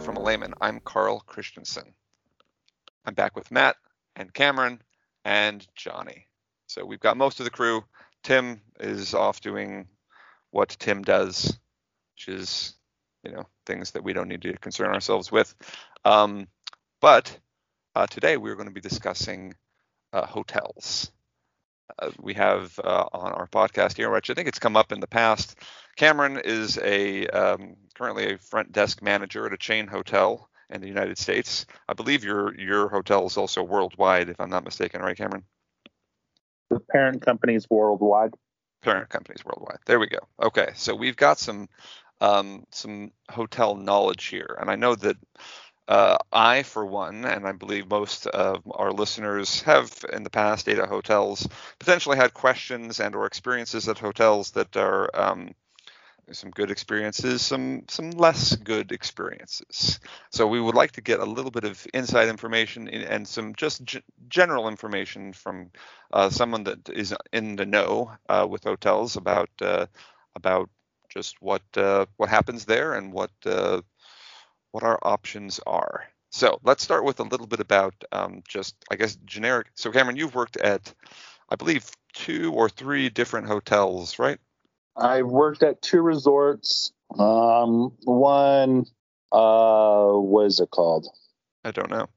from a Layman. I'm Carl Christensen. I'm back with Matt and Cameron and Johnny. So we've got most of the crew. Tim is off doing what Tim does, which is, you know, things that we don't need to concern ourselves with. Um, but uh, today we're going to be discussing uh, hotels. Uh, we have uh, on our podcast here, which I think it's come up in the past. Cameron is a um, currently a front desk manager at a chain hotel in the United States. I believe your your hotel is also worldwide, if I'm not mistaken, right, Cameron? The parent company is worldwide. Parent companies worldwide. There we go. Okay, so we've got some um, some hotel knowledge here, and I know that uh, I, for one, and I believe most of our listeners have in the past stayed at hotels, potentially had questions and or experiences at hotels that are um, some good experiences, some some less good experiences. So we would like to get a little bit of inside information and some just g- general information from uh, someone that is in the know uh, with hotels about uh, about just what uh, what happens there and what uh, what our options are. So let's start with a little bit about um, just, I guess, generic. So Cameron, you've worked at, I believe, two or three different hotels, right? I worked at two resorts. Um, one, uh, what is it called? I don't know.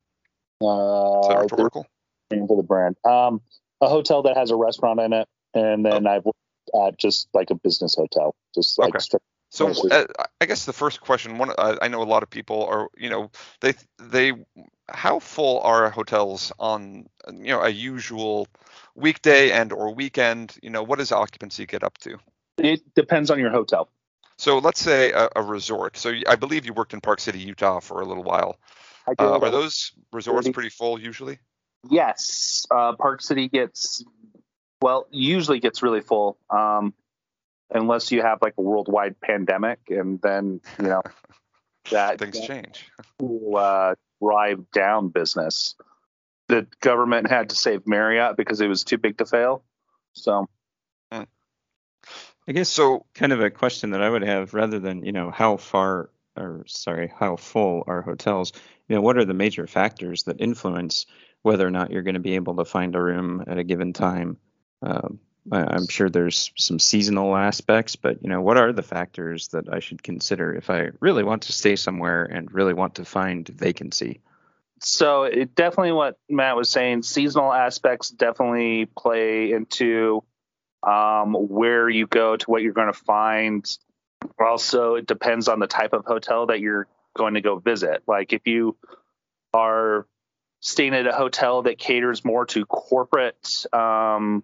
Uh, Is that rhetorical? name for the brand. Um, a hotel that has a restaurant in it, and then I've worked at just like a business hotel, just like Okay. straight So uh, I guess the first question, one, uh, I know a lot of people are, you know, they they, how full are hotels on, you know, a usual weekday and or weekend? You know, what does occupancy get up to? It depends on your hotel. So let's say a, a resort. So I believe you worked in Park City, Utah, for a little while. Uh, are those resorts pretty full usually? Yes, uh, Park City gets well, usually gets really full, um, unless you have like a worldwide pandemic, and then you know that Things change. will uh, drive down business. The government had to save Marriott because it was too big to fail. So I guess So kind of a question that I would have rather than, you know, how far or sorry, how full are hotels, you know, what are the major factors that influence whether or not you're going to be able to find a room at a given time? Um, I, I'm sure there's some seasonal aspects, but you know, what are the factors that I should consider if I really want to stay somewhere and really want to find vacancy? so it definitely what Matt was saying. Seasonal aspects definitely play into um, where you go to what you're going to find. Also, it depends on the type of hotel that you're going to go visit. Like if you are staying at a hotel that caters more to corporate um,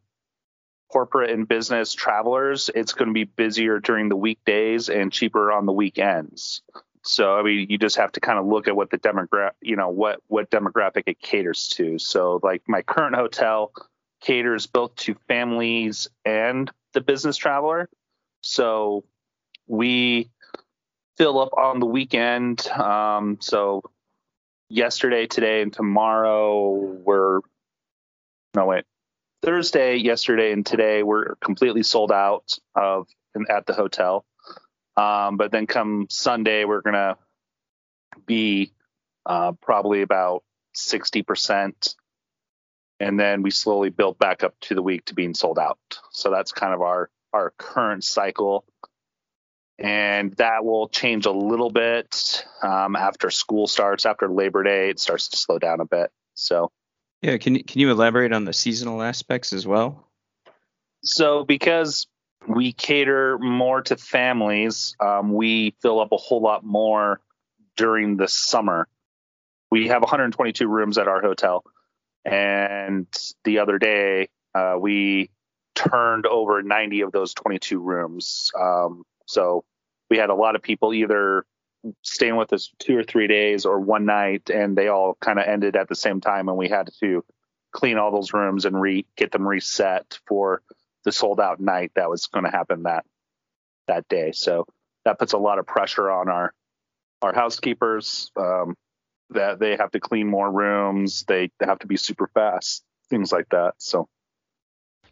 corporate and business travelers, it's going to be busier during the weekdays and cheaper on the weekends. So I mean, you just have to kind of look at what the demographic, you know, what what demographic it caters to. So like my current hotel caters both to families and the business traveler. So we fill up on the weekend. Um, so yesterday, today, and tomorrow we're no wait Thursday, yesterday, and today we're completely sold out of at the hotel. Um, but then come Sunday, we're gonna be uh, probably about sixty percent, and then we slowly built back up to the week to being sold out. So that's kind of our our current cycle, and that will change a little bit um, after school starts. After Labor Day, it starts to slow down a bit. So Yeah, can you can you elaborate on the seasonal aspects as well? So because we cater more to families, um, we fill up a whole lot more during the summer. We have 122 rooms at our hotel, and the other day uh, we turned over 90 of those 22 rooms. Um, so we had a lot of people either staying with us two or three days or one night, and they all kind of ended at the same time, and we had to clean all those rooms and re get them reset for the sold out night that was going to happen that that day. So that puts a lot of pressure on our our housekeepers um, that they have to clean more rooms. They have to be super fast, things like that. So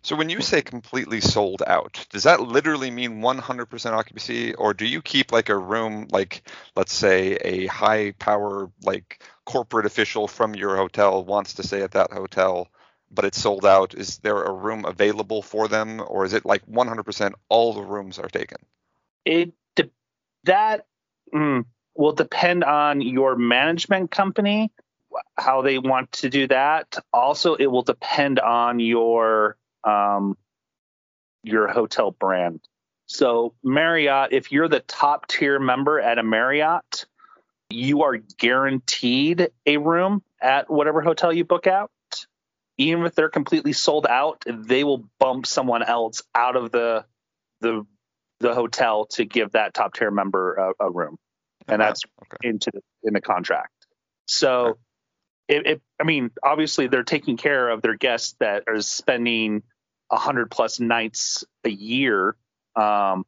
So when you say completely sold out, does that literally mean 100% occupancy, or do you keep like a room, like let's say a high power like corporate official from your hotel wants to stay at that hotel, but it's sold out? Is there a room available for them, or is it like 100% all the rooms are taken? It that mm, will depend on your management company how they want to do that. Also, it will depend on your um, your hotel brand. So Marriott, if you're the top tier member at a Marriott, you are guaranteed a room at whatever hotel you book out. Even if they're completely sold out, they will bump someone else out of the the the hotel to give that top tier member a, a room, and that's okay. into the in the contract. So, okay. it, it, I mean, obviously they're taking care of their guests that are spending 100 plus nights a year um,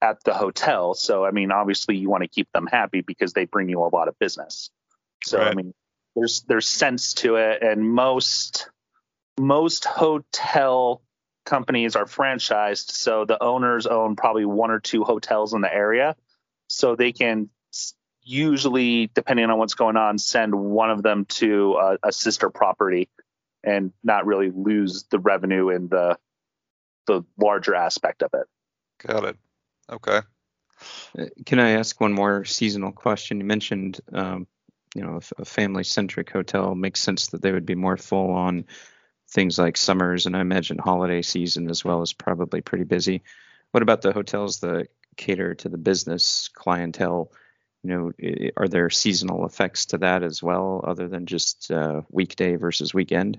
at the hotel. So, I mean, obviously you want to keep them happy because they bring you a lot of business. So, right. I mean, there's there's sense to it, and most most hotel companies are franchised, so the owners own probably one or two hotels in the area, so they can usually, depending on what's going on, send one of them to a, a sister property and not really lose the revenue in the the larger aspect of it. Got it. Okay. Uh, can I ask one more seasonal question? You mentioned, um, you know, a family-centric hotel makes sense that they would be more full on things like summers, and I imagine holiday season as well is probably pretty busy. What about the hotels that cater to the business clientele? you know, are there seasonal effects to that as well, other than just uh, weekday versus weekend?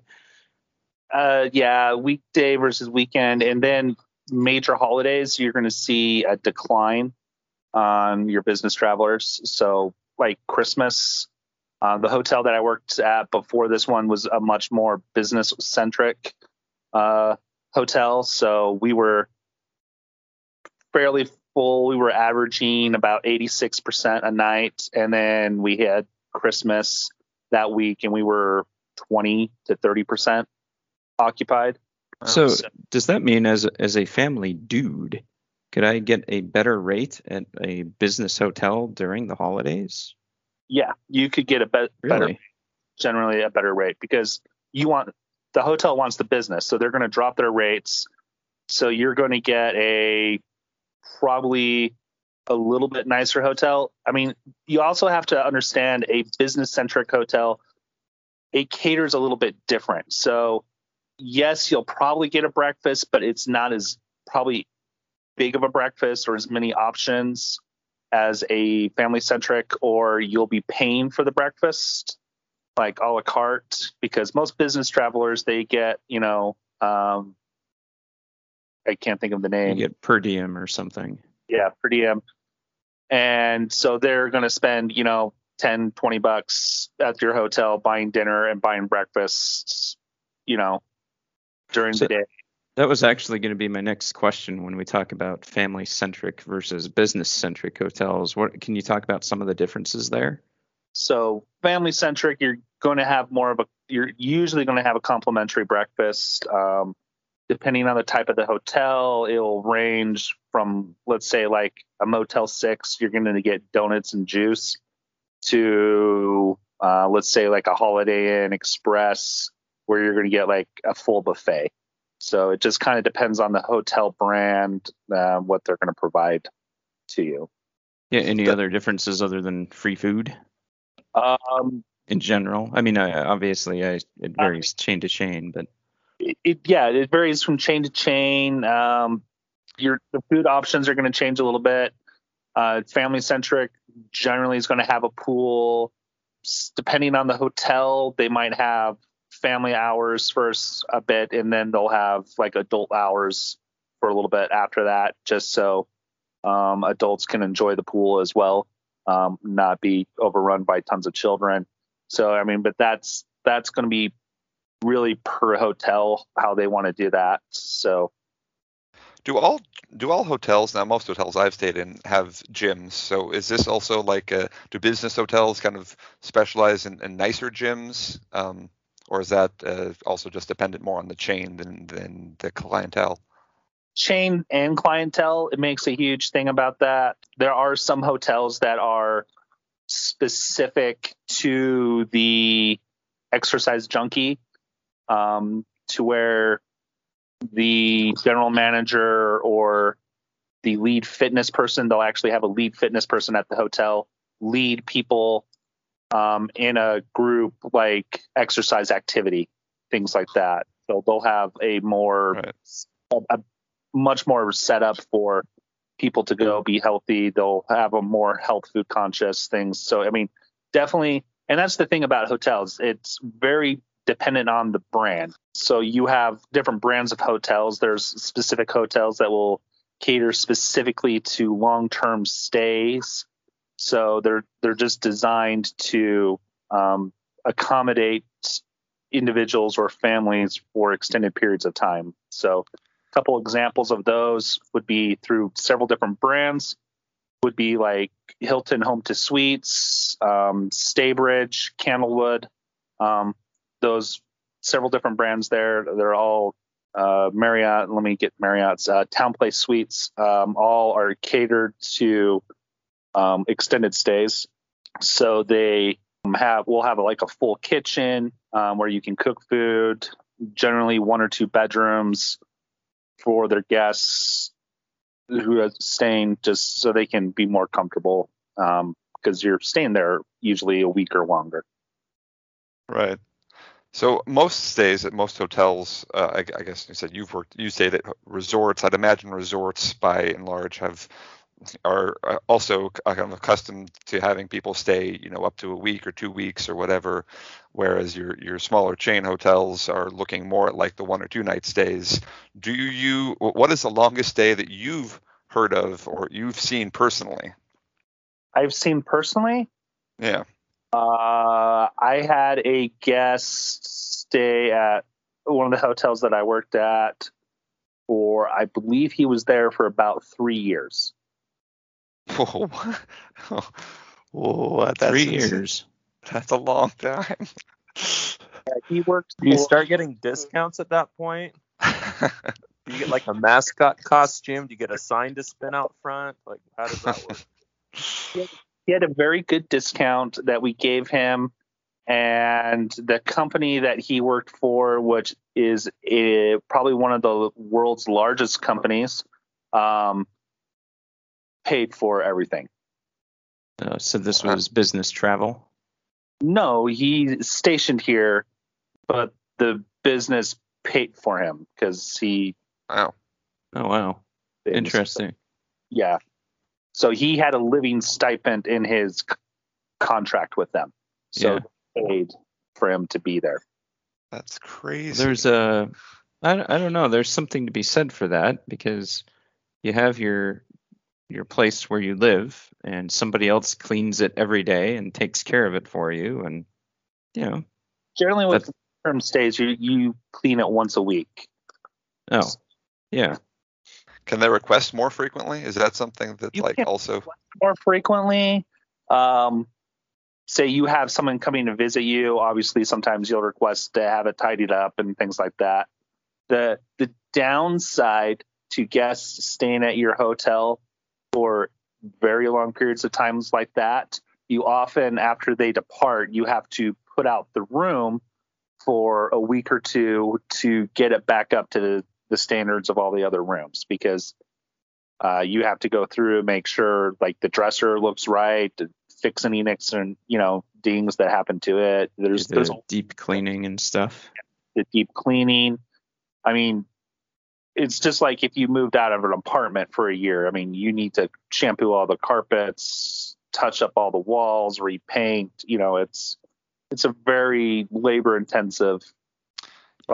Uh, yeah, weekday versus weekend, and then major holidays, you're going to see a decline on your business travelers. So, like Christmas, uh, the hotel that I worked at before this one was a much more business centric uh, hotel. So we were fairly full. We were averaging about 86% a night. And then we had Christmas that week and we were 20 to 30% occupied. So, so does that mean as a, as a family dude, could I get a better rate at a business hotel during the holidays? Yeah, you could get a be- really? better, generally a better rate because you want the hotel wants the business, so they're going to drop their rates. So you're going to get a probably a little bit nicer hotel. I mean, you also have to understand a business centric hotel, it caters a little bit different. So, yes, you'll probably get a breakfast, but it's not as probably big of a breakfast or as many options as a family centric, or you'll be paying for the breakfast like a la carte because most business travelers they get, you know, um, I can't think of the name. You get per diem or something. Yeah, per diem. And so they're going to spend, you know, 10, 20 bucks at your hotel buying dinner and buying breakfasts, you know, during so the day. That was actually going to be my next question when we talk about family centric versus business centric hotels. What can you talk about some of the differences there? So, family centric, you're going to have more of a, you're usually going to have a complimentary breakfast. Um, depending on the type of the hotel, it'll range from, let's say, like a Motel 6, you're going to get donuts and juice, to, uh, let's say, like a Holiday Inn Express, where you're going to get like a full buffet. So it just kind of depends on the hotel brand, uh, what they're going to provide to you. Yeah. Any the, other differences other than free food? Um, in general, I mean, I, obviously, I, it varies I, chain to chain, but it, it, yeah, it varies from chain to chain. Um, your the food options are going to change a little bit. Uh, family centric generally is going to have a pool. Depending on the hotel, they might have family hours first a bit, and then they'll have like adult hours for a little bit after that, just so um, adults can enjoy the pool as well, um, not be overrun by tons of children. So I mean, but that's that's going to be really per hotel how they want to do that. So do all do all hotels now most hotels I've stayed in have gyms. So is this also like a, do business hotels kind of specialize in, in nicer gyms? Um, or is that uh, also just dependent more on the chain than than the clientele? Chain and clientele, it makes a huge thing about that. There are some hotels that are specific to the exercise junkie, um, to where the general manager or the lead fitness person, they'll actually have a lead fitness person at the hotel lead people um, in a group like exercise activity, things like that. So they'll have a more, Right. a, a much more setup for people to go be healthy. They'll have a more health food conscious things. So I mean, definitely, and that's the thing about hotels. It's very dependent on the brand. So you have different brands of hotels. There's specific hotels that will cater specifically to long-term stays. So they're they're just designed to um, accommodate individuals or families for extended periods of time. So a couple examples of those would be through several different brands. Would be like Hilton Home2 Suites, um, Staybridge, Candlewood. Um, those several different brands there. They're all uh, Marriott. Let me get Marriott's uh, TownePlace Suites. Um, all are catered to um, extended stays. So they have we'll have like a full kitchen um, where you can cook food. Generally, one or two bedrooms for their guests who are staying, just so they can be more comfortable. Because you're staying there usually a week or longer. Right. So most stays at most hotels, uh, I, I guess you said you've worked. You say that resorts. I'd imagine resorts, by and large, have are uh, also kind of accustomed to having people stay, you know, up to a week or two weeks or whatever. Whereas your your smaller chain hotels are looking more at like the one or two night stays. Do you? What is the longest stay that you've heard of or you've seen personally? I've seen personally. Yeah. Uh, I had a guest stay at one of the hotels that I worked at for, I believe he was there for about three years. Whoa, Whoa, that's Three years. That's a long time. Yeah, he worked. Do you start getting discounts at that point? Do you get like a mascot costume? Do you get a sign to spin out front? Like, how does that work? he had a very good discount that we gave him and the company that he worked for which is eh, probably one of the world's largest companies um, paid for everything Uh, so this was business travel. no he's stationed here but the business paid for him because he wow. Oh wow, interesting. yeah so he had a living stipend in his c- contract with them so Yeah. they paid for him to be there That's crazy. There's a, I, I don't know. There's something to be said for that because you have your your place where you live, and somebody else cleans it every day and takes care of it for you, and you know, generally with That's- term stays you you clean it once a week oh, yeah, Can they request more frequently? Is that something that You like also? more frequently um say you have someone coming to visit you obviously sometimes you'll request to have it tidied up and things like that the the downside to guests staying at your hotel for very long periods of times like that you often after they depart you have to put out the room for a week or two to get it back up to the, standards of all the other rooms because uh, you have to go through make sure like the dresser looks right to fix any nicks and you know dings that happen to it there's the there's deep cleaning and stuff. the deep cleaning i mean it's just like if you moved out of an apartment for a year i mean you need to shampoo all the carpets touch up all the walls repaint you know it's it's a very labor intensive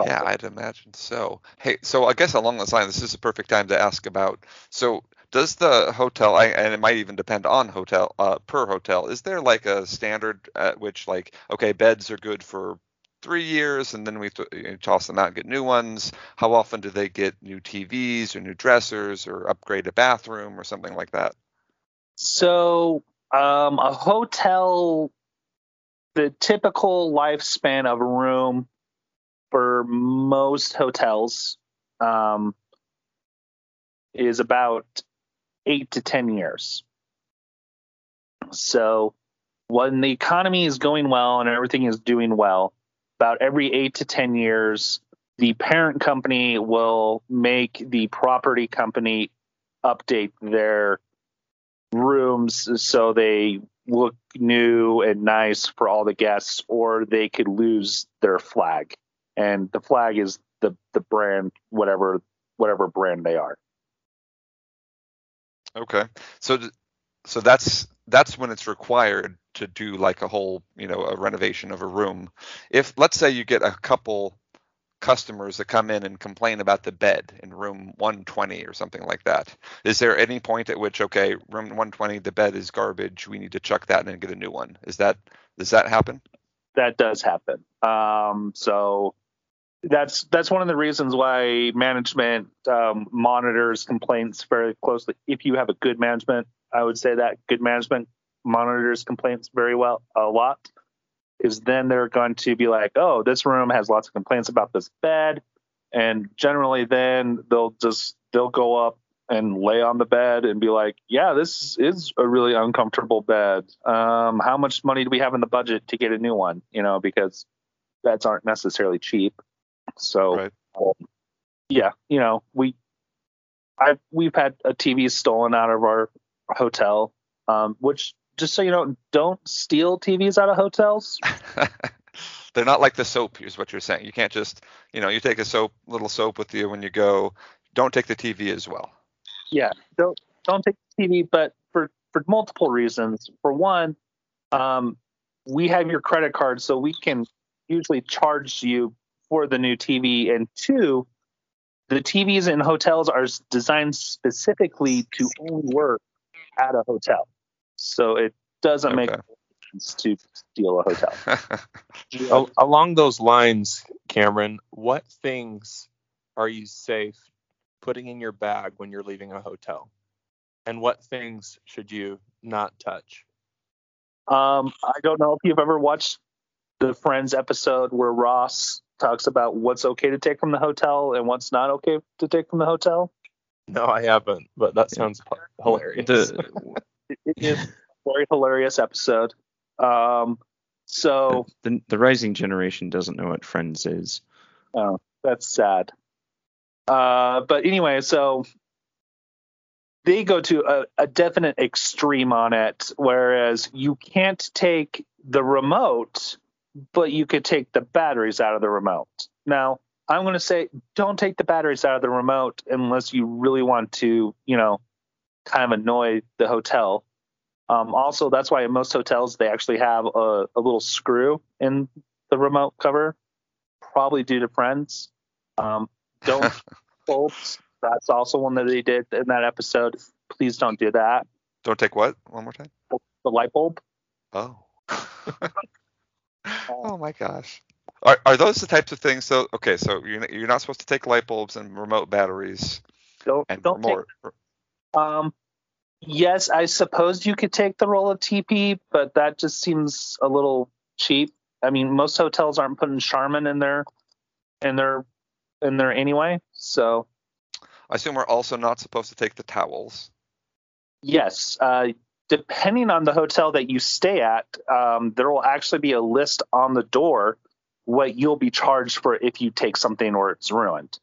Yeah, I'd imagine so. Hey, so I guess along this line, this is a perfect time to ask about. So, does the hotel, I, and it might even depend on hotel uh, per hotel, is there like a standard at which, like, okay, beds are good for three years, and then we th- you know, toss them out and get new ones? How often do they get new TVs or new dressers or upgrade a bathroom or something like that? So, um, a hotel, the typical lifespan of a room for most hotels um, is about eight to 10 years. So when the economy is going well and everything is doing well, about every eight to 10 years, the parent company will make the property company update their rooms so they look new and nice for all the guests, or they could lose their flag. And the flag is the, the brand, whatever whatever brand they are. Okay. So so that's that's when it's required to do like a whole, you know, a renovation of a room. If let's say you get a couple customers that come in and complain about the bed in room 120 or something like that. Is there any point at which okay, room 120 the bed is garbage, we need to chuck that and get a new one? Is that does that happen? That does happen. Um, so that's that's one of the reasons why management um, monitors complaints very closely. If you have a good management, I would say that good management monitors complaints very well a lot. Is then they're going to be like, oh, this room has lots of complaints about this bed, and generally then they'll just they'll go up and lay on the bed and be like, yeah, this is a really uncomfortable bed. Um, how much money do we have in the budget to get a new one? You know, because beds aren't necessarily cheap. So, Right. um, yeah, you know, we, I we've had a TV stolen out of our hotel, um, which just so you know, don't steal TVs out of hotels. They're not like the soap, is what you're saying. You can't just, you know, you take a soap, little soap with you when you go. Don't take the TV as well. Yeah, don't don't take the TV, but for for multiple reasons. For one, um, we have your credit card, so we can usually charge you for the new TV. And two, the TVs in hotels are designed specifically to only work at a hotel, so it doesn't make sense to steal a hotel. Al- along those lines, Cameron, what things are you safe putting in your bag when you're leaving a hotel? And what things should you not touch? Um, I don't know if you've ever watched the Friends episode where Ross talks about what's okay to take from the hotel and what's not okay to take from the hotel. No, I haven't, but that sounds hilarious. The, It it is a very hilarious episode. Um, so the the rising generation doesn't know what Friends is. oh, that's sad. Uh, but anyway, so they go to a, a definite extreme on it, whereas you can't take the remote, but you could take the batteries out of the remote. Now, I'm going to say don't take the batteries out of the remote unless you really want to, you know, kind of annoy the hotel. Um, also, that's why in most hotels they actually have a, a little screw in the remote cover, probably due to friends. Um, don't bulbs. That's also one that they did in that episode. Please don't do that. Don't take what? One more time. The light bulb. Oh. oh my gosh. Are, are those the types of things? So okay, so you're you're not supposed to take light bulbs and remote batteries Don't and don't take. Um, yes, I suppose you could take the roll of TP, but that just seems a little cheap. I mean, most hotels aren't putting Charmin in their in their in there anyway. So I assume we're also not supposed to take the towels. yes, uh, depending on the hotel that you stay at, um, there will actually be a list on the door what you'll be charged for if you take something or it's ruined.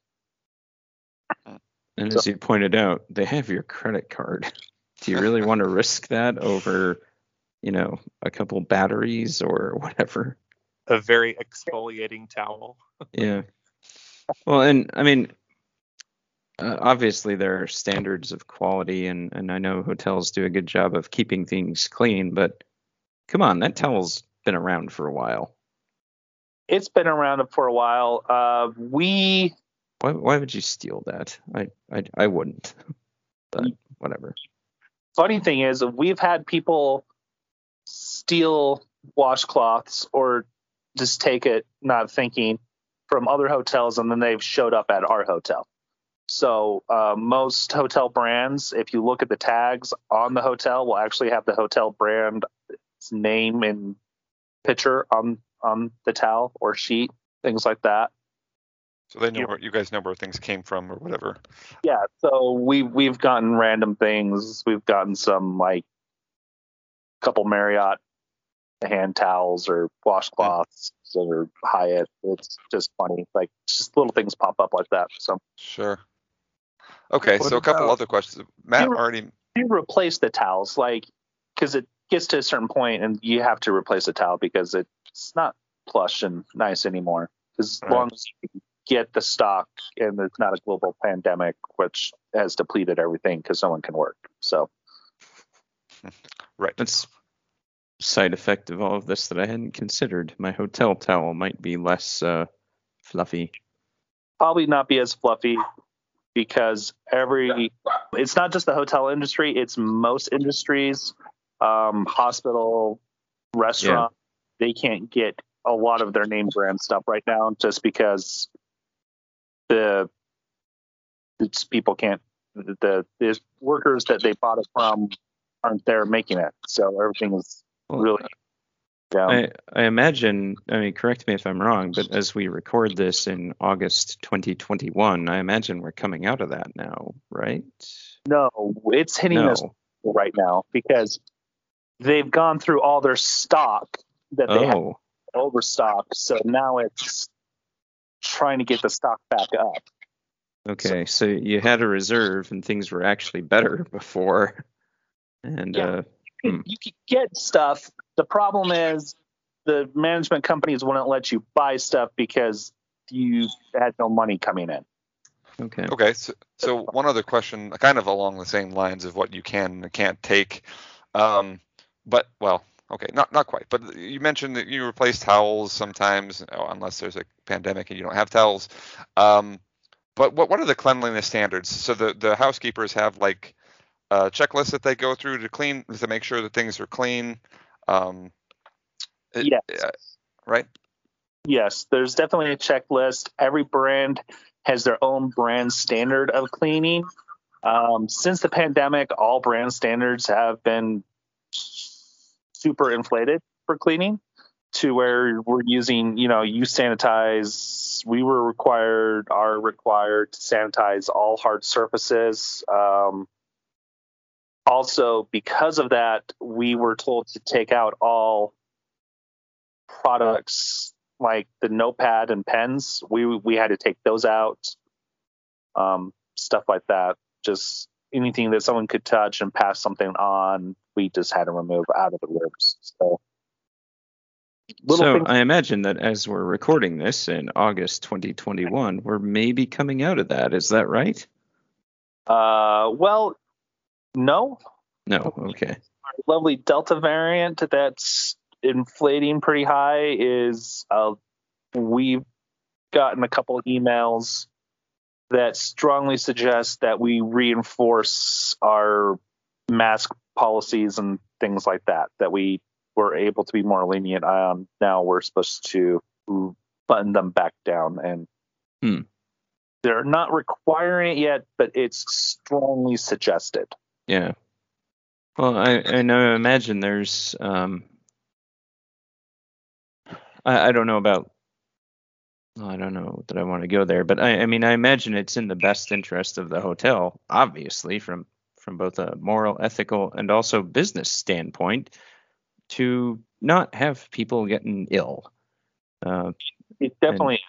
And as you pointed out, they have your credit card. Do you really want to risk that over, you know, a couple batteries or whatever? a very exfoliating towel. Yeah. Well, and I mean, uh, obviously there are standards of quality, and and I know hotels do a good job of keeping things clean, but come on, that towel's been around for a while. It's been around for a while. Uh, we Why why would you steal that? I I I wouldn't. But whatever. funny thing is we've had people steal washcloths or just take it not thinking from other hotels and then they've showed up at our hotel so uh, most hotel brands if you look at the tags on the hotel will actually have the hotel brand name and picture on on the towel or sheet things like that So they know You- where you guys know where things came from or whatever. Yeah, so we we've gotten random things. We've gotten some like couple Marriott hand towels or washcloths or Hyatt. It's just funny, like just little things pop up like that. So Sure. Okay, What so a couple other questions. Matt You- already. you replace the towels, like because it gets to a certain point and you have to replace the towel because it's not plush and nice anymore. As Right. long as you get the stock and it's not a global pandemic, which has depleted everything because no one can work. So. Right. That's side effect of all of this that I hadn't considered. My hotel towel might be less uh, fluffy. probably not be as fluffy because every it's not just the hotel industry it's most industries um, hospital restaurant they can't get a lot of their name brand stuff right now just because the it's people can't the the workers that they bought it from aren't there making it. So everything is really down I, I imagine, I mean, correct me if I'm wrong, but as we record this in August 2021, I imagine we're coming out of that now, right? no it's hitting us right now because they've gone through all their stock that they had Oh, overstock. So now it's trying to get the stock back up. okay. So you had a reserve and things were actually better before. And Yeah. uh, You Hmm. You can get stuff. The problem is the management companies wouldn't let you buy stuff because you had no money coming in. okay. Okay, so, so one other question, kind of along the same lines of what you can and can't take, um, but well, okay, not not quite. But you mentioned that you replace towels sometimes, unless there's a pandemic and you don't have towels. Um, but what what are the cleanliness standards? So the the housekeepers have like a checklist that they go through to clean to make sure that things are clean. Um, Yes. uh, right. Yes, there's definitely a checklist. Every brand has their own brand standard of cleaning. Um, since the pandemic, all brand standards have been super inflated for cleaning to where we're using, you know, you sanitize. We were required, are required to sanitize all hard surfaces. Um, also, because of that, we were told to take out all products like the notepad and pens. We we had to take those out. Um, stuff like that. Just anything that someone could touch and pass something on, we just had to remove out of the rooms. So so things. I imagine that as we're recording this in August 2021, we're maybe coming out of that. Is that right? Uh, well, no, No. Okay. Our lovely Delta variant that's inflating pretty high is uh, we've gotten a couple emails that strongly suggest that we reinforce our mask policies and things like that that we were able to be more lenient on now we're supposed to button them back down and Hmm. they're not requiring it yet but it's strongly suggested Yeah. Well, I I know. Imagine there's um. I I don't know about. I don't know that I want to go there, but I I mean I imagine it's in the best interest of the hotel, obviously from from both a moral, ethical, and also business standpoint, to not have people getting ill. Uh, it definitely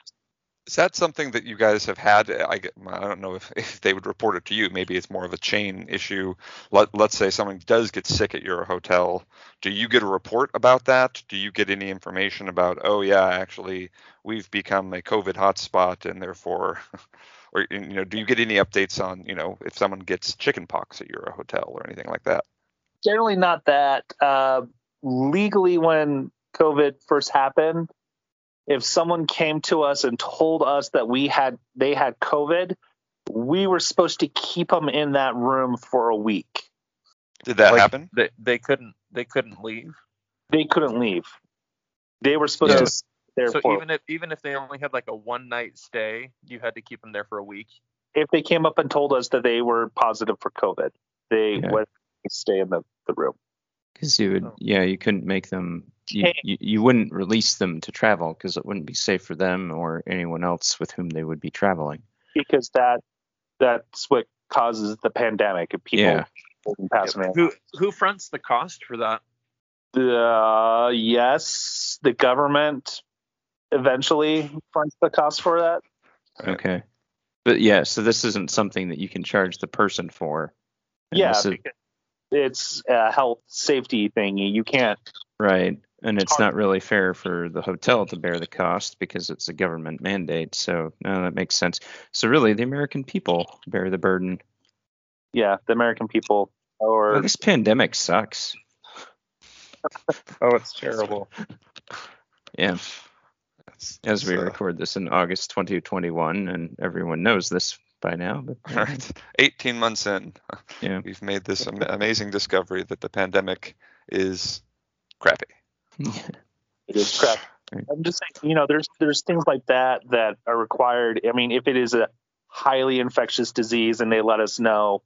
Is that something that you guys have had? I, I don't know if, if they would report it to you. Maybe it's more of a chain issue. Let, let's say someone does get sick at your hotel. Do you get a report about that? Do you get any information about, oh, yeah, actually, we've become a COVID hotspot and therefore, or, you know, do you get any updates on, you know, if someone gets chickenpox at your hotel or anything like that? generally not that. Uh, legally, when COVID first happened, if someone came to us and told us that we had they had COVID, we were supposed to keep them in that room for a week. Did that Like, happen? They they couldn't they couldn't leave. They couldn't leave. They were supposed Yeah. to stay there So for even if even if they only had like a one night stay, you had to keep them there for a week. if they came up and told us that they were positive for COVID, they Yeah. would stay in the, the room. Because you would, Oh. yeah, you couldn't make them you, you, you wouldn't release them to travel because it wouldn't be safe for them or anyone else with whom they would be traveling. because that that's what causes the pandemic. If people Yeah. passing away. Who who fronts the cost for that? Uh, yes, the government eventually fronts the cost for that. Okay. But yeah, so this isn't something that you can charge the person for. And yeah, this is- because it's a health safety thing. You can't. right. And it's not really fair for the hotel to bear the cost because it's a government mandate. So no, that makes sense. So really, the American people bear the burden. Yeah, the American people or Well, this pandemic sucks. Oh, it's terrible. Yeah. As we record this in August 2021, and everyone knows this by now. But All right. 18 months in, Yeah. we've made this am- amazing discovery that the pandemic is crappy. it is crap. I'm just saying, you know, there's there's things like that that are required. I mean, if it is a highly infectious disease and they let us know,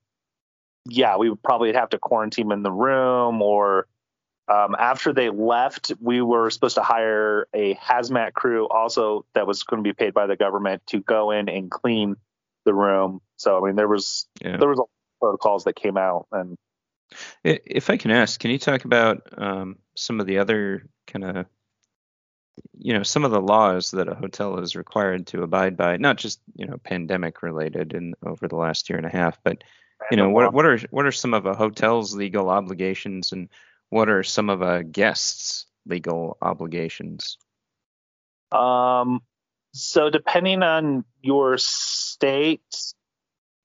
yeah, we would probably have to quarantine in the room. Or um, after they left, we were supposed to hire a hazmat crew also that was going to be paid by the government to go in and clean the room. So I mean, there was Yeah. there was a protocols that came out and If I can ask, can you talk about um, some of the other kind of, you know, some of the laws that a hotel is required to abide by, not just you know pandemic related and over the last year and a half, but you know what what are what are some of a hotel's legal obligations and what are some of a guest's legal obligations? Um, so depending on your state,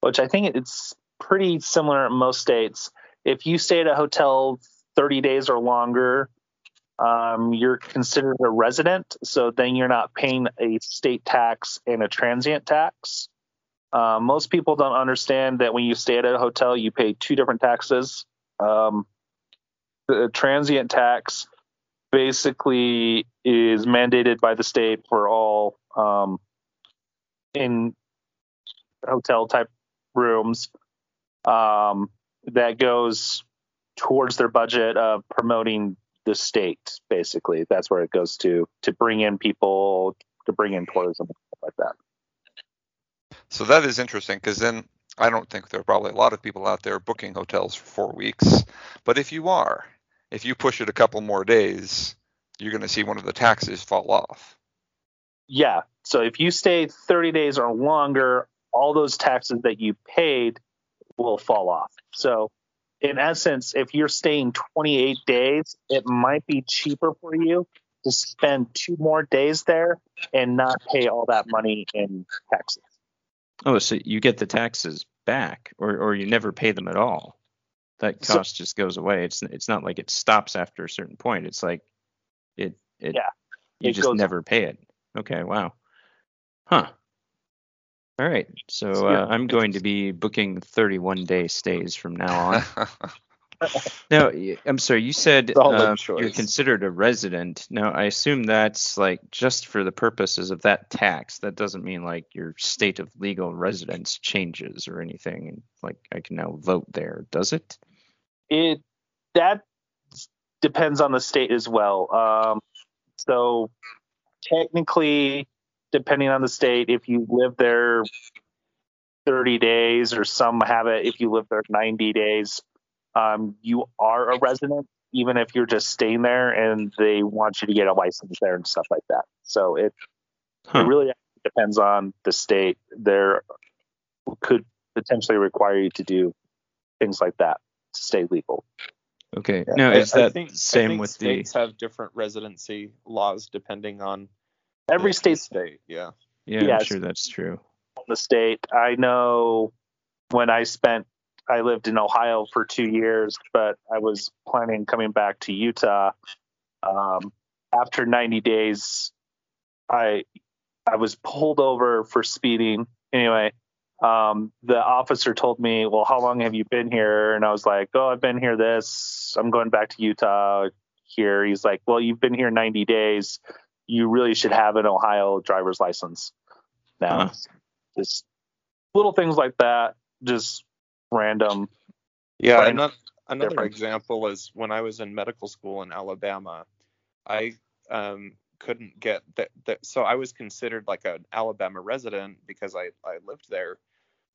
which I think it's pretty similar in most states, if you stay at a hotel 30 days or longer, um, you're considered a resident. So then you're not paying a state tax and a transient tax. Uh, most people don't understand that when you stay at a hotel, you pay two different taxes. Um, the transient tax basically is mandated by the state for all um, in hotel type rooms um, that goes towards their budget of promoting the state basically that's where it goes to to bring in people to bring in tourism like that So that is interesting because then I don't think there are probably a lot of people out there booking hotels for four weeks. But if you are, if you push it a couple more days, you're going to see one of the taxes fall off. Yeah so if you stay 30 days or longer all those taxes that you paid will fall off so in essence if you're staying 28 days it might be cheaper for you to spend two more days there and not pay all that money in taxes Oh, so you get the taxes back, or or you never pay them at all. That So- cost just goes away. It's it's not like it stops after a certain point. It's like it it Yeah, you it just never pay it. Okay, wow. Huh. All right. So uh, I'm going to be booking 31 day stays from now on. Now, I'm sorry, you said uh, you're considered a resident. Now, I assume that's like just for the purposes of that tax. That doesn't mean like your state of legal residence changes or anything. And like I can now vote there, does it? it that depends on the state as well um, so technically depending on the state if you live there 30 days or some have it if you live there 90 days um, you are a resident even if you're just staying there and they want you to get a license there and stuff like that. So it, Huh. it really depends on the state. There could potentially require you to do things like that to stay legal Okay. Yeah, Now, I- is I that think- I same think with the? states have different residency laws depending on every the state state. Yeah. Yeah, I'm sure that's true. the state. I know when I spent, I lived in Ohio for two years, but I was planning coming back to Utah. Um, after 90 days, I I was pulled over for speeding. Anyway, um, the officer told me, "Well, how long have you been here?" And I was like, "Oh, I've been here this. I'm going back to Utah here." He's like, "Well, you've been here 90 days. You really should have an Ohio driver's license now." Huh. just little things like that just random Yeah. Right. Another, another example is when I was in medical school in Alabama, I um, couldn't get that, that. So I was considered like an Alabama resident because I I lived there,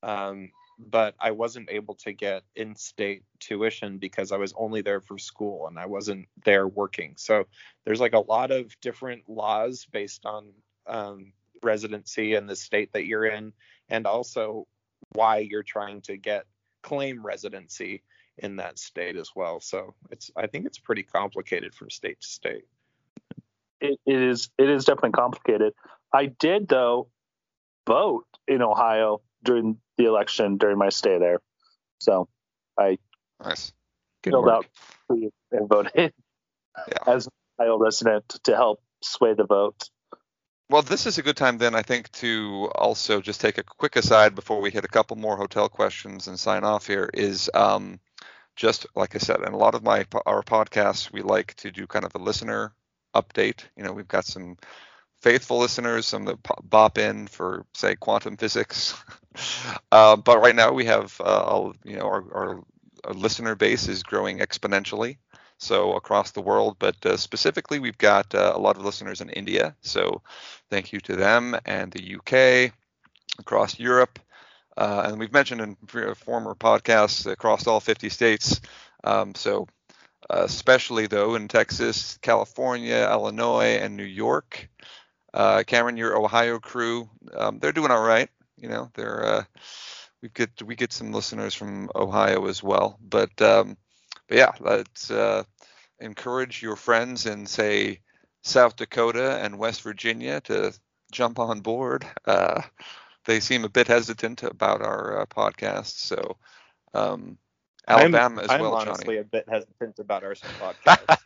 um, but I wasn't able to get in-state tuition because I was only there for school and I wasn't there working. So there's like a lot of different laws based on um, residency in the state that you're in, and also why you're trying to get claim residency in that state as well. So it's I think it's pretty complicated from state to state. It, it is it is definitely complicated. I did though vote in Ohio during the election during my stay there, so I Nice. Good filled work. out and voted Yeah. as an Ohio resident to help sway the vote. Well, this is a good time then, I think, to also just take a quick aside before we hit a couple more hotel questions and sign off here. Is um, just like I said, in a lot of my our podcasts, we like to do kind of a listener update. You know, we've got some faithful listeners, some that bop in for say quantum physics. uh, but right now we have, uh, you know, our, our, our listener base is growing exponentially. So across the world, but uh, specifically, we've got uh, a lot of listeners in India. So thank you to them and the UK, across Europe, uh, and we've mentioned in former podcasts across all 50 states. Um, so uh, especially though in Texas, California, Illinois, and New York. Uh, Cameron, your Ohio crew, um, they're doing all right. You know, they're uh, we get we get some listeners from Ohio as well. But um, but yeah, let's uh, encourage your friends in say South Dakota and West Virginia to jump on board. Uh, they seem a bit hesitant about our podcast, so um, Alabama as I'm well, honestly Johnny. a bit hesitant about our podcast.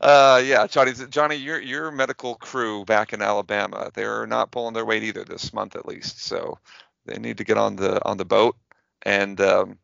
uh, yeah, Johnny. Johnny, your your medical crew back in Alabama, they're not pulling their weight either this month, at least. So they need to get on the on the boat. And um,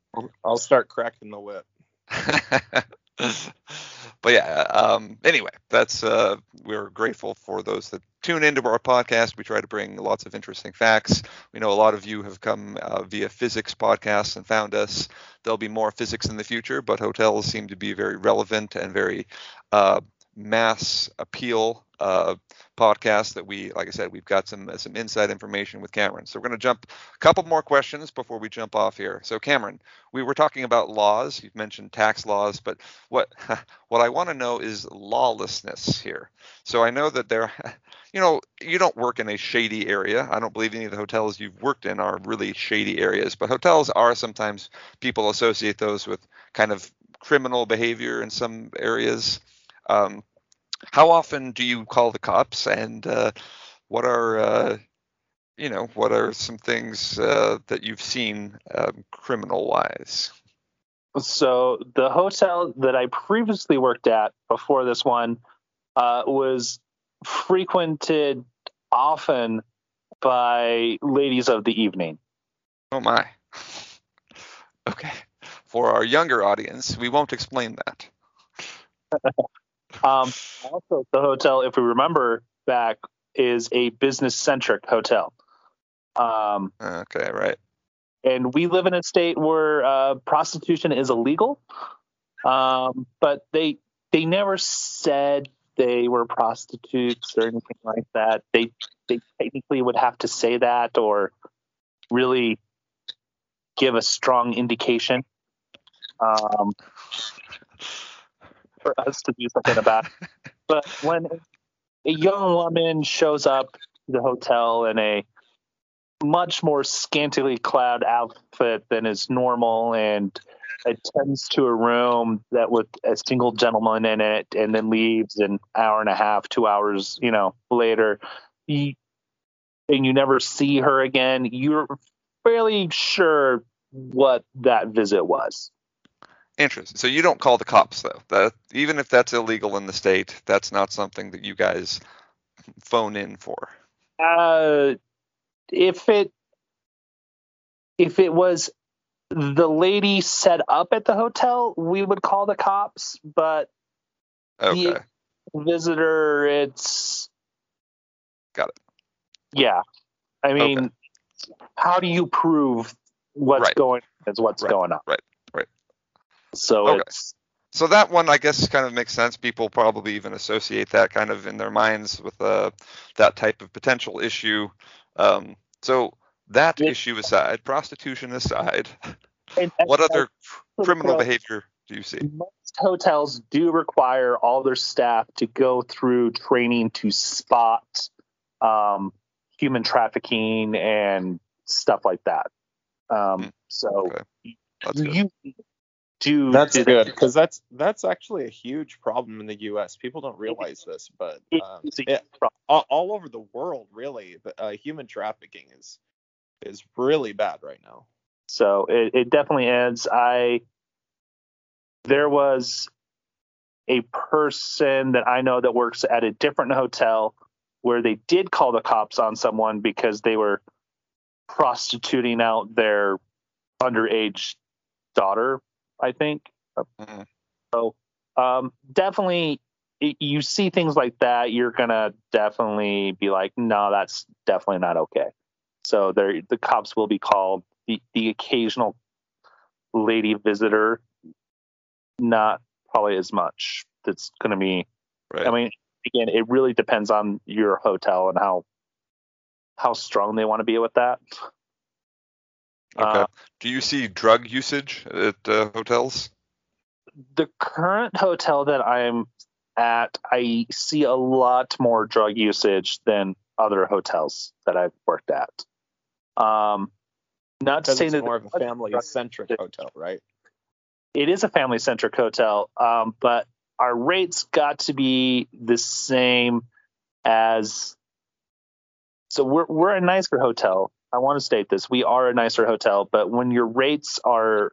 I'll start cracking the whip. but yeah, um, anyway, that's uh, we're grateful for those that tune into our podcast. We try to bring lots of interesting facts. We know a lot of you have come uh, via physics podcasts and found us. There'll be more physics in the future, but hotels seem to be very relevant and very uh, mass appeal uh, podcast that we, like I said, we've got some some inside information with Cameron. So we're going to jump a couple more questions before we jump off here. So Cameron, we were talking about laws. You've mentioned tax laws, but what what I want to know is lawlessness here. So I know that there, you know, you don't work in a shady area. I don't believe any of the hotels you've worked in are really shady areas, but hotels are sometimes people associate those with kind of criminal behavior in some areas. Um, how often do you call the cops, and uh, what are uh, you know what are some things uh, that you've seen um, criminal wise? So the hotel that I previously worked at before this one uh, was frequented often by ladies of the evening. Oh my. Okay. For our younger audience, we won't explain that. Um, also, the hotel, if we remember back, is a business centric hotel. Um, Okay, right. and we live in a state where uh, prostitution is illegal. Um, but they they never said they were prostitutes or anything like that. They they technically would have to say that or really give a strong indication um, for us to do something about it. But when a young woman shows up to the hotel in a much more scantily clad outfit than is normal and attends to a room that with a single gentleman in it and then leaves an hour and a half, two hours, you know, later, you, and you never see her again, you're fairly sure what that visit was. Interesting. So you don't call the cops though. That even if that's illegal in the state, that's not something that you guys phone in for. Uh, if it if it was the lady set up at the hotel, we would call the cops. But Okay. the visitor, it's Got it. Yeah, I mean, Okay. how do you prove what's Right. going is what's Right, going on? right. So Okay. it's so that one I guess kind of makes sense. People probably even associate that kind of in their minds with uh, that type of potential issue. Um, so that Yeah. issue aside, prostitution aside, what other criminal behavior do you see? most hotels do require all their staff to go through training to spot um, human trafficking and stuff like that. Um, Hmm. so Okay. You do That's do good that. because that's that's actually a huge problem in the U.S. People don't realize this, but um, it- all, all over the world, really, the, uh, human trafficking is is really bad right now. So it, it definitely is. I there was a person that I know that works at a different hotel where they did call the cops on someone because they were prostituting out their underage daughter, I think. Mhm. So um, definitely you see things like that, you're gonna definitely be like, no, that's definitely not okay. So there, the cops will be called. The the occasional lady visitor, not probably as much. That's gonna be. Right. I mean, again, it really depends on your hotel and how how strong they want to be with that. Okay. uh, do you see drug usage at uh, hotels? the current hotel that I'm at, I see a lot more drug usage than other hotels that I've worked at. Um, not to Because say it's that more of a family-centric hotel, right? it is a family centric hotel, um, but our rates got to be the same as. So we're we're a nicer hotel. I want to state this: we are a nicer hotel, but when your rates are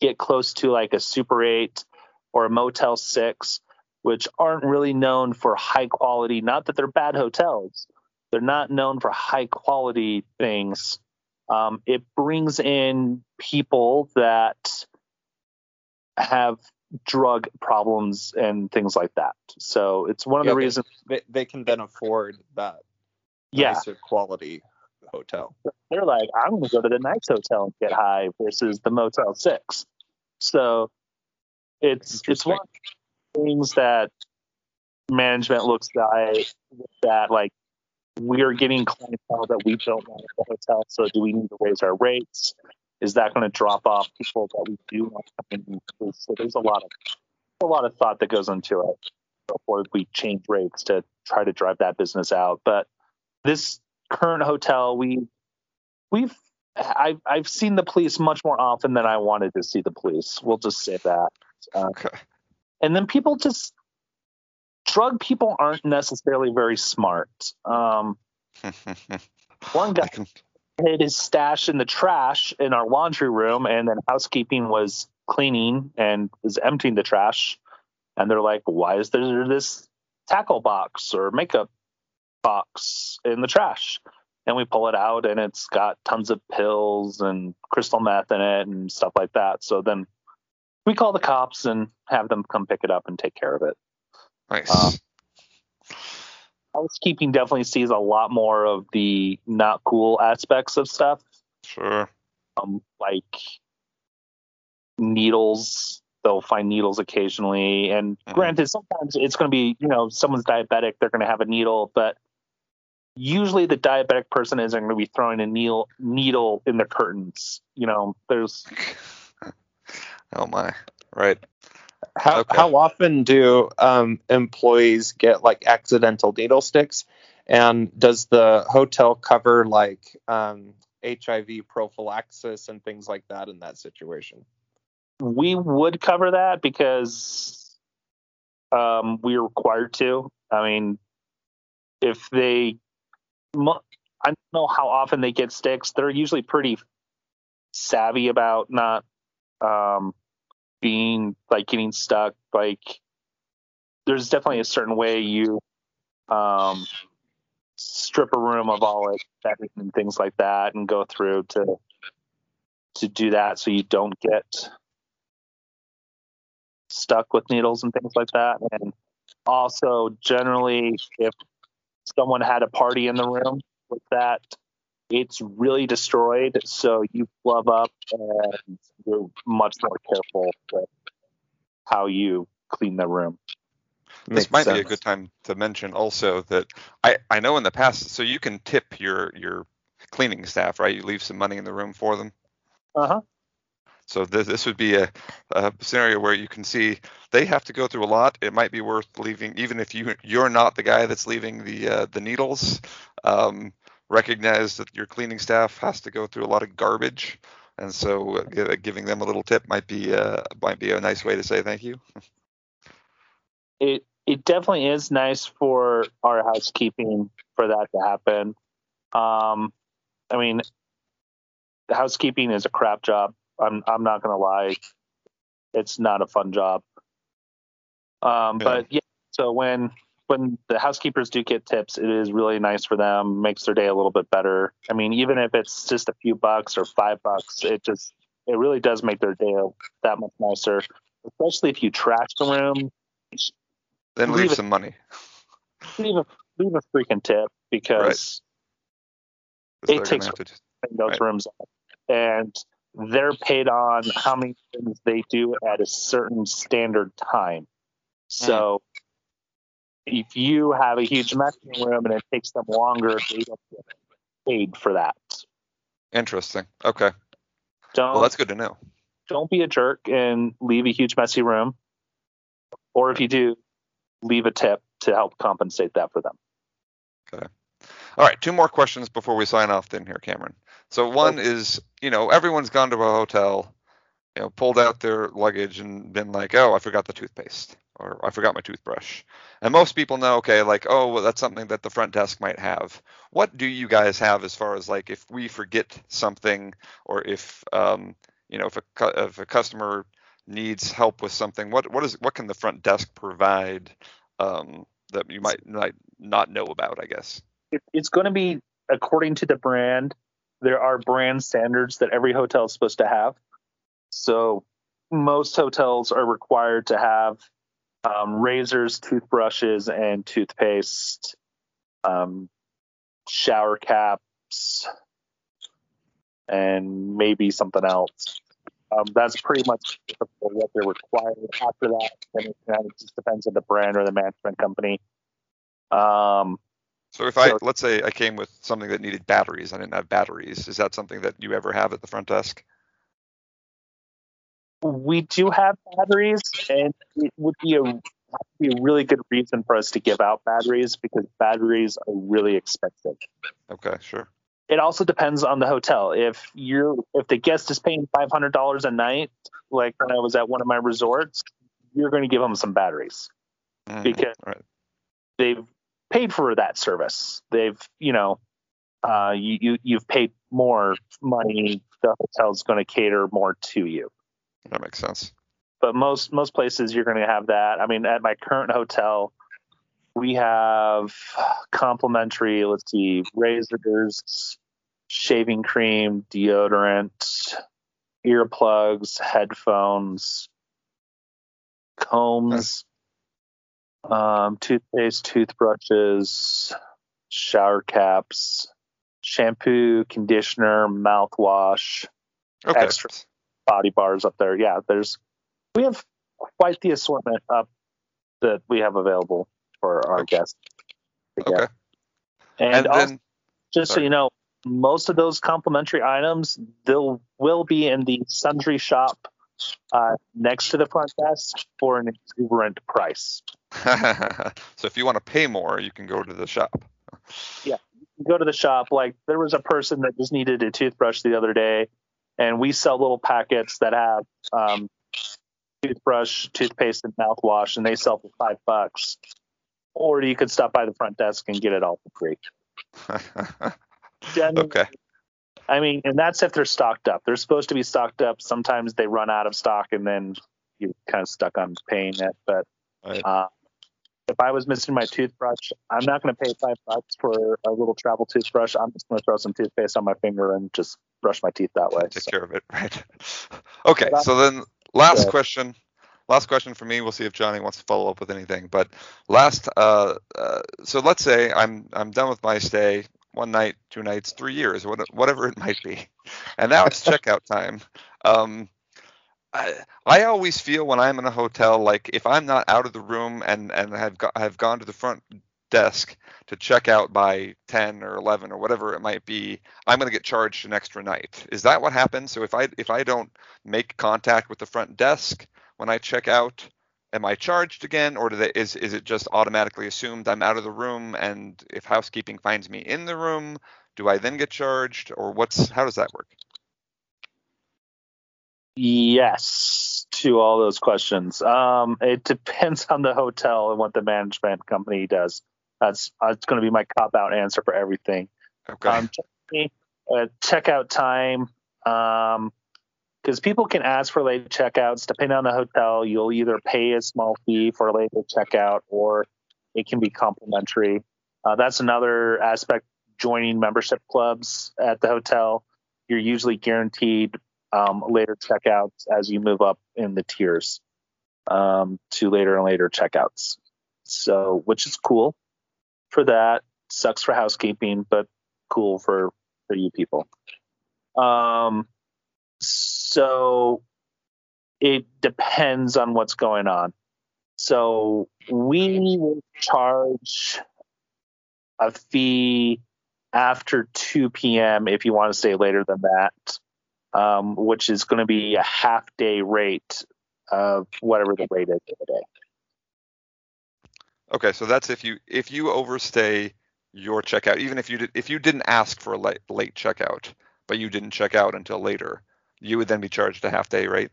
get close to like a Super Eight or a Motel Six, which aren't really known for high quality. Not that they're bad hotels; they're not known for high quality things. Um, it brings in people that have drug problems and things like that. So it's one of Yeah, the reasons. They, they can then afford that Yeah, nicer quality hotel. they're like, I'm going to go to the nice hotel and get high versus the Motel Six. So it's it's one of the things that management looks at that like we're getting clientele that we don't want at the hotel. So do we need to raise our rates? Is that going to drop off people that we do want to come in? So there's a lot of a lot of thought that goes into it before we change rates to try to drive that business out. But this current hotel, we we've I've I've seen the police much more often than I wanted to see the police. We'll just say that. Uh, Okay. and then people just drug people aren't necessarily very smart. Um, one guy can, hid his stash in the trash in our laundry room, and then housekeeping was cleaning and was emptying the trash. And they're like, "Why is there this tackle box or makeup box in the trash?" And we pull it out, and it's got tons of pills and crystal meth in it and stuff like that. So then we call the cops and have them come pick it up and take care of it. nice. Uh, Housekeeping definitely sees a lot more of the not cool aspects of stuff sure. um, like needles. They'll find needles occasionally, and Mhm. granted, sometimes it's going to be you know someone's diabetic, they're going to have a needle, but usually the diabetic person isn't going to be throwing a needle needle in the curtains. You know, there's Oh my. Right. How Okay. how often do um, employees get like accidental needle sticks? And does the hotel cover like um, HIV prophylaxis and things like that in that situation? we would cover that because um, we're required to. I mean, if they, I don't know how often they get sticks. They're usually pretty savvy about not um, being like getting stuck. Like, there's definitely a certain way you um, strip a room of all its bedding and things like that, and go through to to do that so you don't get stuck with needles and things like that. And also, generally, if someone had a party in the room with that, it's really destroyed. So you glove up and you're much more careful with how you clean the room. this Makes might be a good time to mention also that I, I know in the past so you can tip your your cleaning staff right you leave some money in the room for them Uh huh. So this, this would be a, a scenario where you can see they have to go through a lot it might be worth leaving even if you you're not the guy that's leaving the uh, the needles um, recognize that your cleaning staff has to go through a lot of garbage and so uh, giving them a little tip might be uh, might be a nice way to say thank you It it definitely is nice for our housekeeping for that to happen. Um, I mean, housekeeping is a crap job. I'm I'm not gonna lie, it's not a fun job. Um, Yeah. but yeah, so when when the housekeepers do get tips, it is really nice for them. Makes their day a little bit better. I mean, even if it's just a few bucks or five bucks, it just it really does make their day that much nicer. Especially if you trash the room, then Leave leave some money leave a leave a freaking tip because 'cause It takes- just- those Right. rooms up. and they're paid on how many things they do at a certain standard time. So if you have a huge mess in the room and it takes them longer, they don't get paid for that. interesting okay Don't well that's good to know don't be a jerk and leave a huge messy room. Or if you do, leave a tip to help compensate that for them. Okay. All right, two more questions before we sign off then here, Cameron. So one oh. is, you know, everyone's gone to a hotel, you know, pulled out their luggage and been like, oh, I forgot the toothpaste or I forgot my toothbrush. And most people know, okay, like, oh, well, that's something that the front desk might have. What do you guys have as far as like if we forget something or if, um, you know, if a if a customer needs help with something, what what is what can the front desk provide um, that you might might not know about? I guess. it, it's going to be according to the brand. There are brand standards that every hotel is supposed to have. So most hotels are required to have um, razors, toothbrushes, and toothpaste, um, shower caps, and maybe something else. Um, that's pretty much what they're required. After that, it just depends on the brand or the management company. Um, So if I So- let's say I came with something that needed batteries, I didn't have batteries. Is that something that you ever have at the front desk? we do have batteries, and it would be a be a really good reason for us to give out batteries because batteries are really expensive. Okay, sure. It also depends on the hotel. If you're if the guest is paying five hundred dollars a night, like when I was at one of my resorts, you're going to give them some batteries Mhm, because right. they've paid for that service. They've you know uh, you, you you've paid more money. The hotel's going to cater more to you. that makes sense. but most most places you're going to have that. I mean, at my current hotel, we have complimentary. Let's see, razors, shaving cream, deodorant, earplugs, headphones, combs, um, toothpaste, toothbrushes, shower caps, shampoo, conditioner, mouthwash Okay. Extra. body bars up there. Yeah, there's we have quite the assortment up that we have available for our Okay. guests. Okay. And, And also, then just so you know, most of those complimentary items they'll will be in the sundry shop uh, next to the front desk for an exuberant price. so if you want to pay more, you can go to the shop. Yeah. You go to the shop, like there was a person that just needed a toothbrush the other day, and we sell little packets that have um, toothbrush, toothpaste, and mouthwash, and they sell for five bucks. Or you could stop by the front desk and get it all for free. Okay. I mean, and that's if they're stocked up. They're supposed to be stocked up. Sometimes they run out of stock, and then you're kind of stuck on paying it. But Right. uh, if I was missing my toothbrush, I'm not going to pay five bucks for a little travel toothbrush. I'm just going to throw some toothpaste on my finger and just brush my teeth that way. Take So, care of it. Right. Okay. So then last Yeah. question. Last question for me. We'll see if Johnny wants to follow up with anything. But last, uh, uh, so let's say I'm I'm done with my stay, one night, two nights, three years, whatever it might be, and now it's checkout time. Um, I, I always feel when I'm in a hotel like if I'm not out of the room and and have go, have gone to the front desk to check out by 10 or 11 or whatever it might be, I'm going to get charged an extra night. Is that what happens? So if I if I don't make contact with the front desk when I check out, am I charged again, or they, is is it just automatically assumed I'm out of the room? And if housekeeping finds me in the room, do I then get charged, or what's how does that work? Yes, to all those questions. Um, it depends on the hotel and what the management company does. That's that's going to be my cop out answer for everything. Okay. Um, uh, checkout time. Um, because people can ask for late checkouts. Depending on the hotel, you'll either pay a small fee for a later checkout or it can be complimentary. Uh, that's another aspect joining membership clubs at the hotel. You're usually guaranteed um, later checkouts as you move up in the tiers um, to later and later checkouts. So, which is cool for that. Sucks for housekeeping, but cool for for you people. Um, so it depends on what's going on. So we will charge a fee after 2 p.m. if you want to stay later than that, um, which is going to be a half day rate of whatever the rate is for the day. Okay, so that's if you if you overstay your checkout, even if you did, if you didn't ask for a late, late checkout, but you didn't check out until later, you would then be charged a half day rate.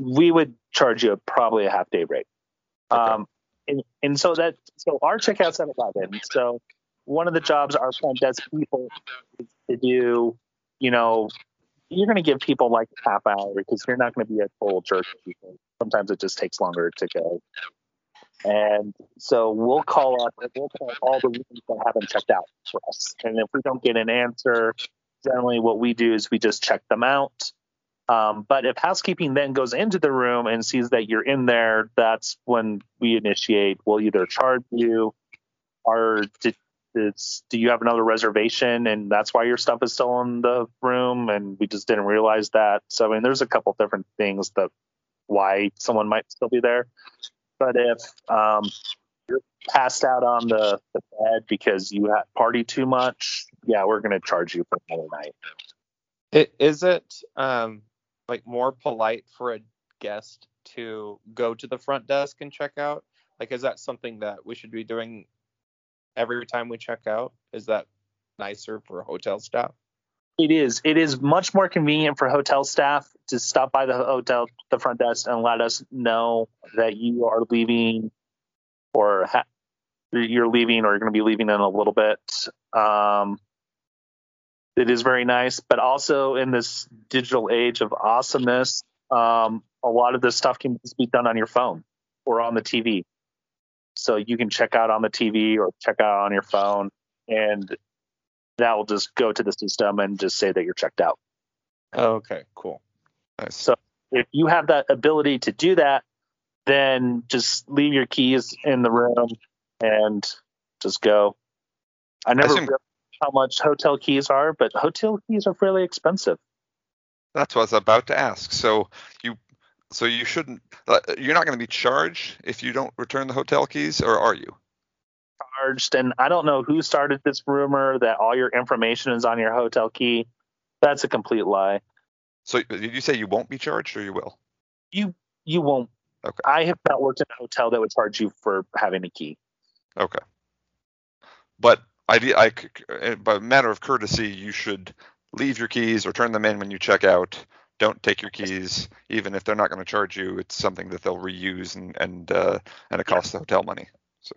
We would charge you probably a half day rate. Okay. Um, and, and so that so our checkouts at 11. So one of the jobs our front desk people is to do, you know, you're going to give people like half hour because you're not going to be a full jerk. Sometimes it just takes longer to go. And so we'll call up, we'll call all the rooms that haven't checked out for us. And if we don't get an answer, generally what we do is we just check them out. Um, but if housekeeping then goes into the room and sees that you're in there, that's when we initiate. We'll either charge you, or it's, do you have another reservation, and that's why your stuff is still in the room, and we just didn't realize that. So I mean, there's a couple different things that why someone might still be there. But if um, you're passed out on the, the bed because you had party too much, yeah, we're going to charge you for another night. It, is it um, like more polite for a guest to go to the front desk and check out? Like, is that something that we should be doing every time we check out? Is that nicer for hotel staff? It is. It is much more convenient for hotel staff to stop by the hotel, the front desk, and let us know that you are leaving, or ha- you're leaving, or you're going to be leaving in a little bit. Um, it is very nice, but also in this digital age of awesomeness, um, a lot of this stuff can be done on your phone or on the TV. So you can check out on the TV or check out on your phone, and that will just go to the system and just say that you're checked out. Oh, okay, cool. Nice. So if you have that ability to do that, then just leave your keys in the room and just go. I never assume- realized how much hotel keys are, but hotel keys are fairly expensive. That's what I was about to ask. So you so you shouldn't uh, you're not going to be charged if you don't return the hotel keys, or are you? Charged, and I don't know who started this rumor that all your information is on your hotel key. That's a complete lie. So did you say you won't be charged, or you will? You you won't. Okay. I have not worked in a hotel that would charge you for having a key. Okay. But I, I, c- by matter of courtesy, you should leave your keys or turn them in when you check out. Don't take your keys, even if they're not going to charge you. It's something that they'll reuse and and uh, and it costs the hotel money. So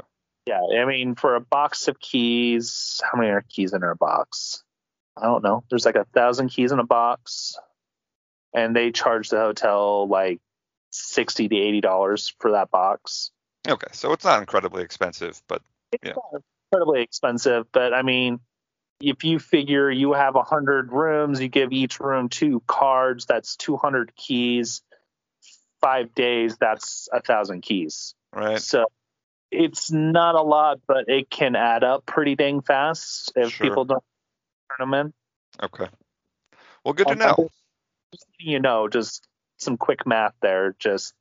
Yeah, I mean, for a box of keys, how many are keys in our box? I don't know. There's like a thousand keys in a box, and they charge the hotel like sixty to eighty dollars for that box. okay, so it's not incredibly expensive, but It's Yeah. not incredibly expensive, but I mean, if you figure you have a hundred rooms, you give each room two cards. That's two hundred keys. Five days, that's a thousand keys. right. So it's not a lot, but it can add up pretty dang fast if Sure. people don't turn them in. Okay. Well, good to Um, know. Just you know, just some quick math there. Just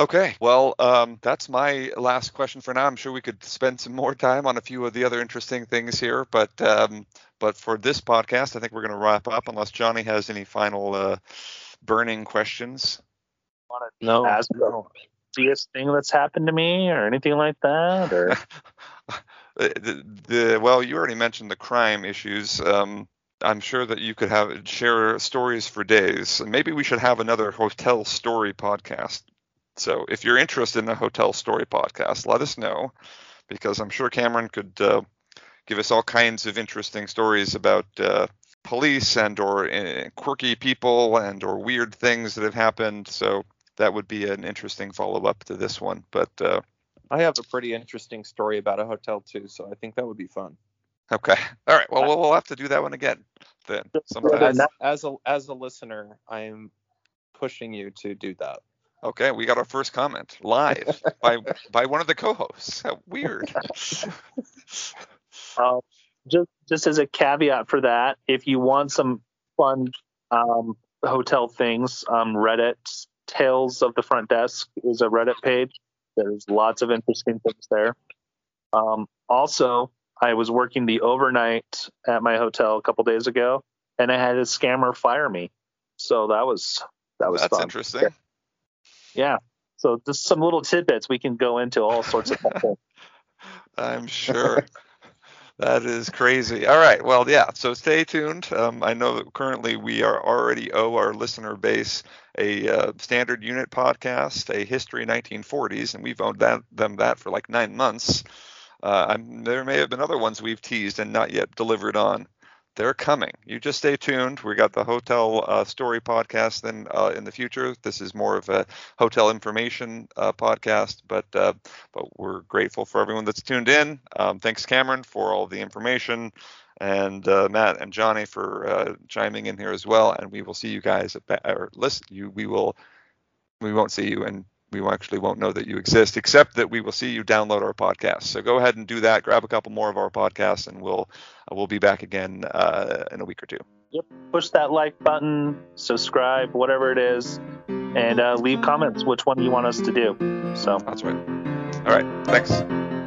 Okay, well, um, that's my last question for now. I'm sure we could spend some more time on a few of the other interesting things here, but um, but for this podcast, I think we're going to wrap up unless Johnny has any final uh, burning questions. want No, to ask no. the easiest thing that's happened to me or anything like that, or the, the well, you already mentioned the crime issues. Um, I'm sure that you could have share stories for days. Maybe we should have another hotel story podcast. So if you're interested in a hotel story podcast, let us know because I'm sure Cameron could uh, give us all kinds of interesting stories about uh, police and or uh, quirky people and or weird things that have happened. So that would be an interesting follow up to this one. But uh, I have a pretty interesting story about a hotel too, so I think that would be fun. okay, all right. Well, we'll we'll have to do that one again then sometime. As, as a as a listener, I am pushing you to do that. Okay, we got our first comment live by by one of the co-hosts. How weird. um, just just as a caveat for that, if you want some fun um, hotel things, um, Reddit Tales of the Front Desk is a Reddit page. There's lots of interesting things there. Um, also, I was working the overnight at my hotel a couple days ago, and I had a scammer fire me. So that was that was That's fun. interesting. Yeah. So just some little tidbits we can go into all sorts of. I'm sure. that is crazy. All right. Well, yeah. So stay tuned. Um, I know that currently we are already owe our listener base a uh, standard unit podcast, a history 1940s, and we've owed that, them that for like nine months. Uh, there may have been other ones we've teased and not yet delivered on. They're coming. You just stay tuned. We got the hotel uh, story podcast. Then uh, in the future, this is more of a hotel information uh, podcast. But uh, but we're grateful for everyone that's tuned in. Um, thanks, Cameron, for all the information, and uh, Matt and Johnny for uh, chiming in here as well. And we will see you guys at ba- or listen. You we will we won't see you and we actually won't know that you exist, except that we will see you download our podcast. So go ahead and do that. Grab a couple more of our podcasts, and we'll we'll be back again uh, in a week or two. Yep. Push that like button, subscribe, whatever it is, and uh, leave comments which one you want us to do. So That's right. All right. Thanks.